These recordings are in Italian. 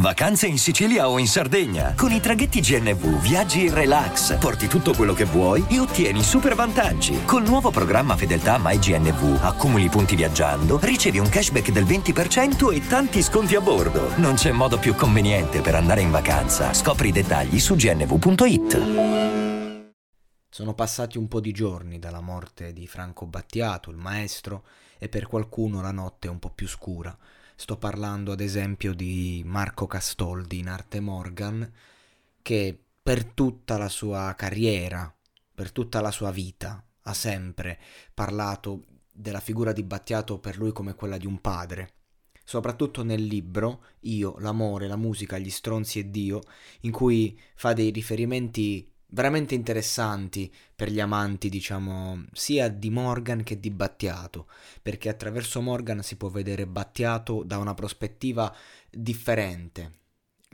Vacanze in Sicilia o in Sardegna. Con i traghetti GNV viaggi in relax, porti tutto quello che vuoi e ottieni super vantaggi. Col nuovo programma Fedeltà MyGNV accumuli punti viaggiando, ricevi un cashback del 20% e tanti sconti a bordo. Non c'è modo più conveniente per andare in vacanza. Scopri i dettagli su gnv.it. Sono passati un po' di giorni dalla morte di Franco Battiato, il maestro, e per qualcuno la notte è un po' più scura. Sto parlando ad esempio di Marco Castoldi in arte Morgan, che per tutta la sua carriera, per tutta la sua vita, ha sempre parlato della figura di Battiato per lui come quella di un padre. Soprattutto nel libro Io, l'amore, la musica, gli stronzi e Dio, in cui fa dei riferimenti veramente interessanti per gli amanti, diciamo, sia di Morgan che di Battiato, perché attraverso Morgan si può vedere Battiato da una prospettiva differente.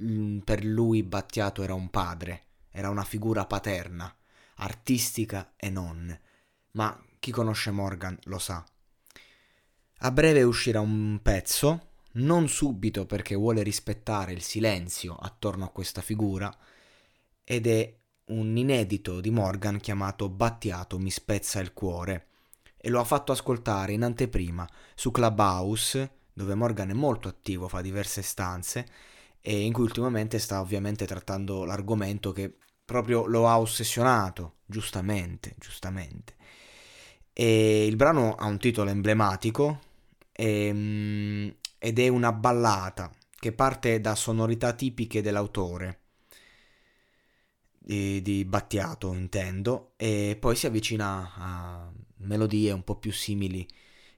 Mm, Per lui Battiato era un padre, era una figura paterna, artistica e non. Ma chi conosce Morgan lo sa. A breve uscirà un pezzo, non subito perché vuole rispettare il silenzio attorno a questa figura, ed è un inedito di Morgan chiamato Battiato mi spezza il cuore e lo ha fatto ascoltare in anteprima su Clubhouse dove Morgan è molto attivo, fa diverse stanze e in cui ultimamente sta ovviamente trattando l'argomento che proprio lo ha ossessionato, giustamente, giustamente. E il brano ha un titolo emblematico ehm, ed è una ballata che parte da sonorità tipiche dell'autore di, di Battiato, intendo, e poi si avvicina a melodie un po' più simili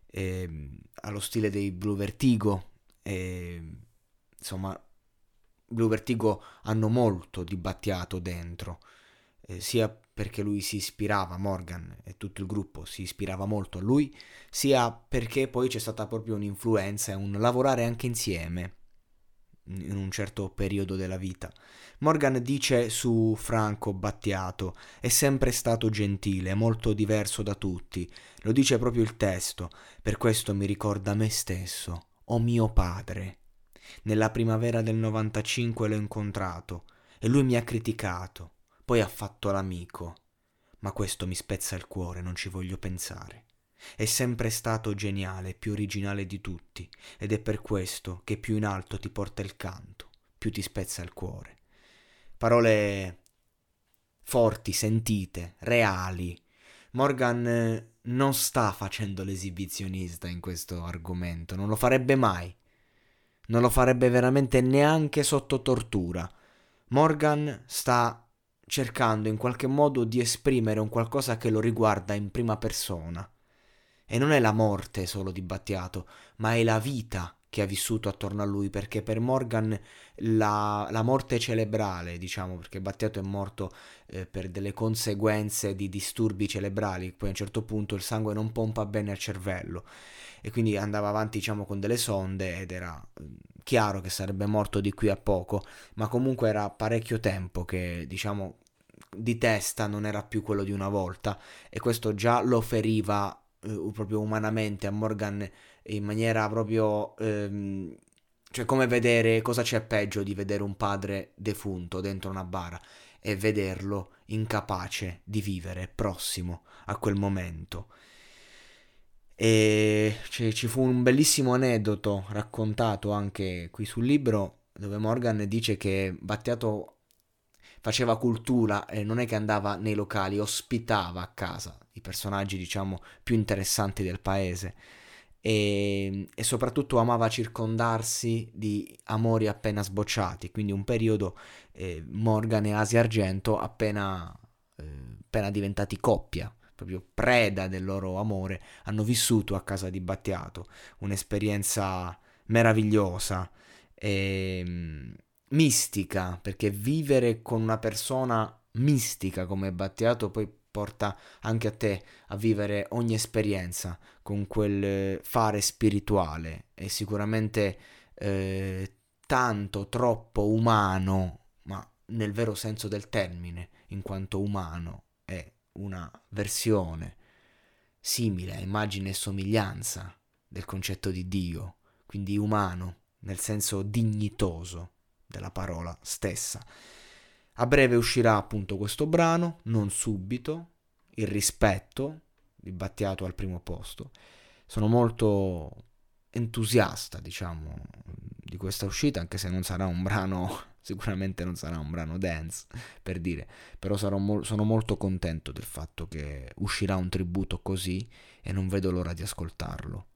eh, allo stile dei Blue Vertigo. E, insomma, Blue Vertigo hanno molto di Battiato dentro, eh, sia perché lui si ispirava, Morgan e tutto il gruppo si ispirava molto a lui, sia perché poi c'è stata proprio un'influenza e un lavorare anche insieme in un certo periodo della vita. Morgan dice su Franco Battiato: è sempre stato gentile, molto diverso da tutti. Lo dice proprio il testo, per questo mi ricorda me stesso, o mio padre. Nella primavera del 95 l'ho incontrato e lui mi ha criticato, poi ha fatto l'amico. Ma questo mi spezza il cuore, non ci voglio pensare. È sempre stato geniale, più originale di tutti, ed è per questo che più in alto ti porta il canto, più ti spezza il cuore. Parole forti, sentite, reali. Morgan eh, non sta facendo l'esibizionista in questo argomento, non lo farebbe mai. Non lo farebbe veramente neanche sotto tortura. Morgan sta cercando in qualche modo di esprimere un qualcosa che lo riguarda in prima persona. E non è la morte solo di Battiato, ma è la vita che ha vissuto attorno a lui, perché per Morgan la, la morte cerebrale, diciamo, perché Battiato è morto eh, per delle conseguenze di disturbi cerebrali, poi a un certo punto il sangue non pompa bene al cervello. E quindi andava avanti, diciamo, con delle sonde ed era eh, chiaro che sarebbe morto di qui a poco, ma comunque era parecchio tempo che, diciamo, di testa non era più quello di una volta e questo già lo feriva eh, proprio umanamente a Morgan in maniera proprio ehm, cioè come vedere cosa c'è peggio di vedere un padre defunto dentro una bara e vederlo incapace di vivere prossimo a quel momento. E ci, ci fu un bellissimo aneddoto raccontato anche qui sul libro dove Morgan dice che Battiato faceva cultura e non è che andava nei locali, ospitava a casa i personaggi, diciamo, più interessanti del paese. E, e, soprattutto amava circondarsi di amori appena sbocciati, quindi un periodo eh, Morgan e Asia Argento appena, eh, appena diventati coppia, proprio preda del loro amore, hanno vissuto a casa di Battiato, un'esperienza meravigliosa, e, ehm, mistica, perché vivere con una persona mistica come Battiato poi porta anche a te a vivere ogni esperienza con quel fare spirituale. E sicuramente eh, tanto, troppo umano, ma nel vero senso del termine, in quanto umano è una versione simile a immagine e somiglianza del concetto di Dio, quindi umano nel senso dignitoso della parola stessa. A breve uscirà appunto questo brano, non subito, il rispetto di Battiato al primo posto. Sono molto entusiasta, diciamo, di questa uscita, anche se non sarà un brano, sicuramente non sarà un brano dance, per dire, però mo- sono molto contento del fatto che uscirà un tributo così e non vedo l'ora di ascoltarlo.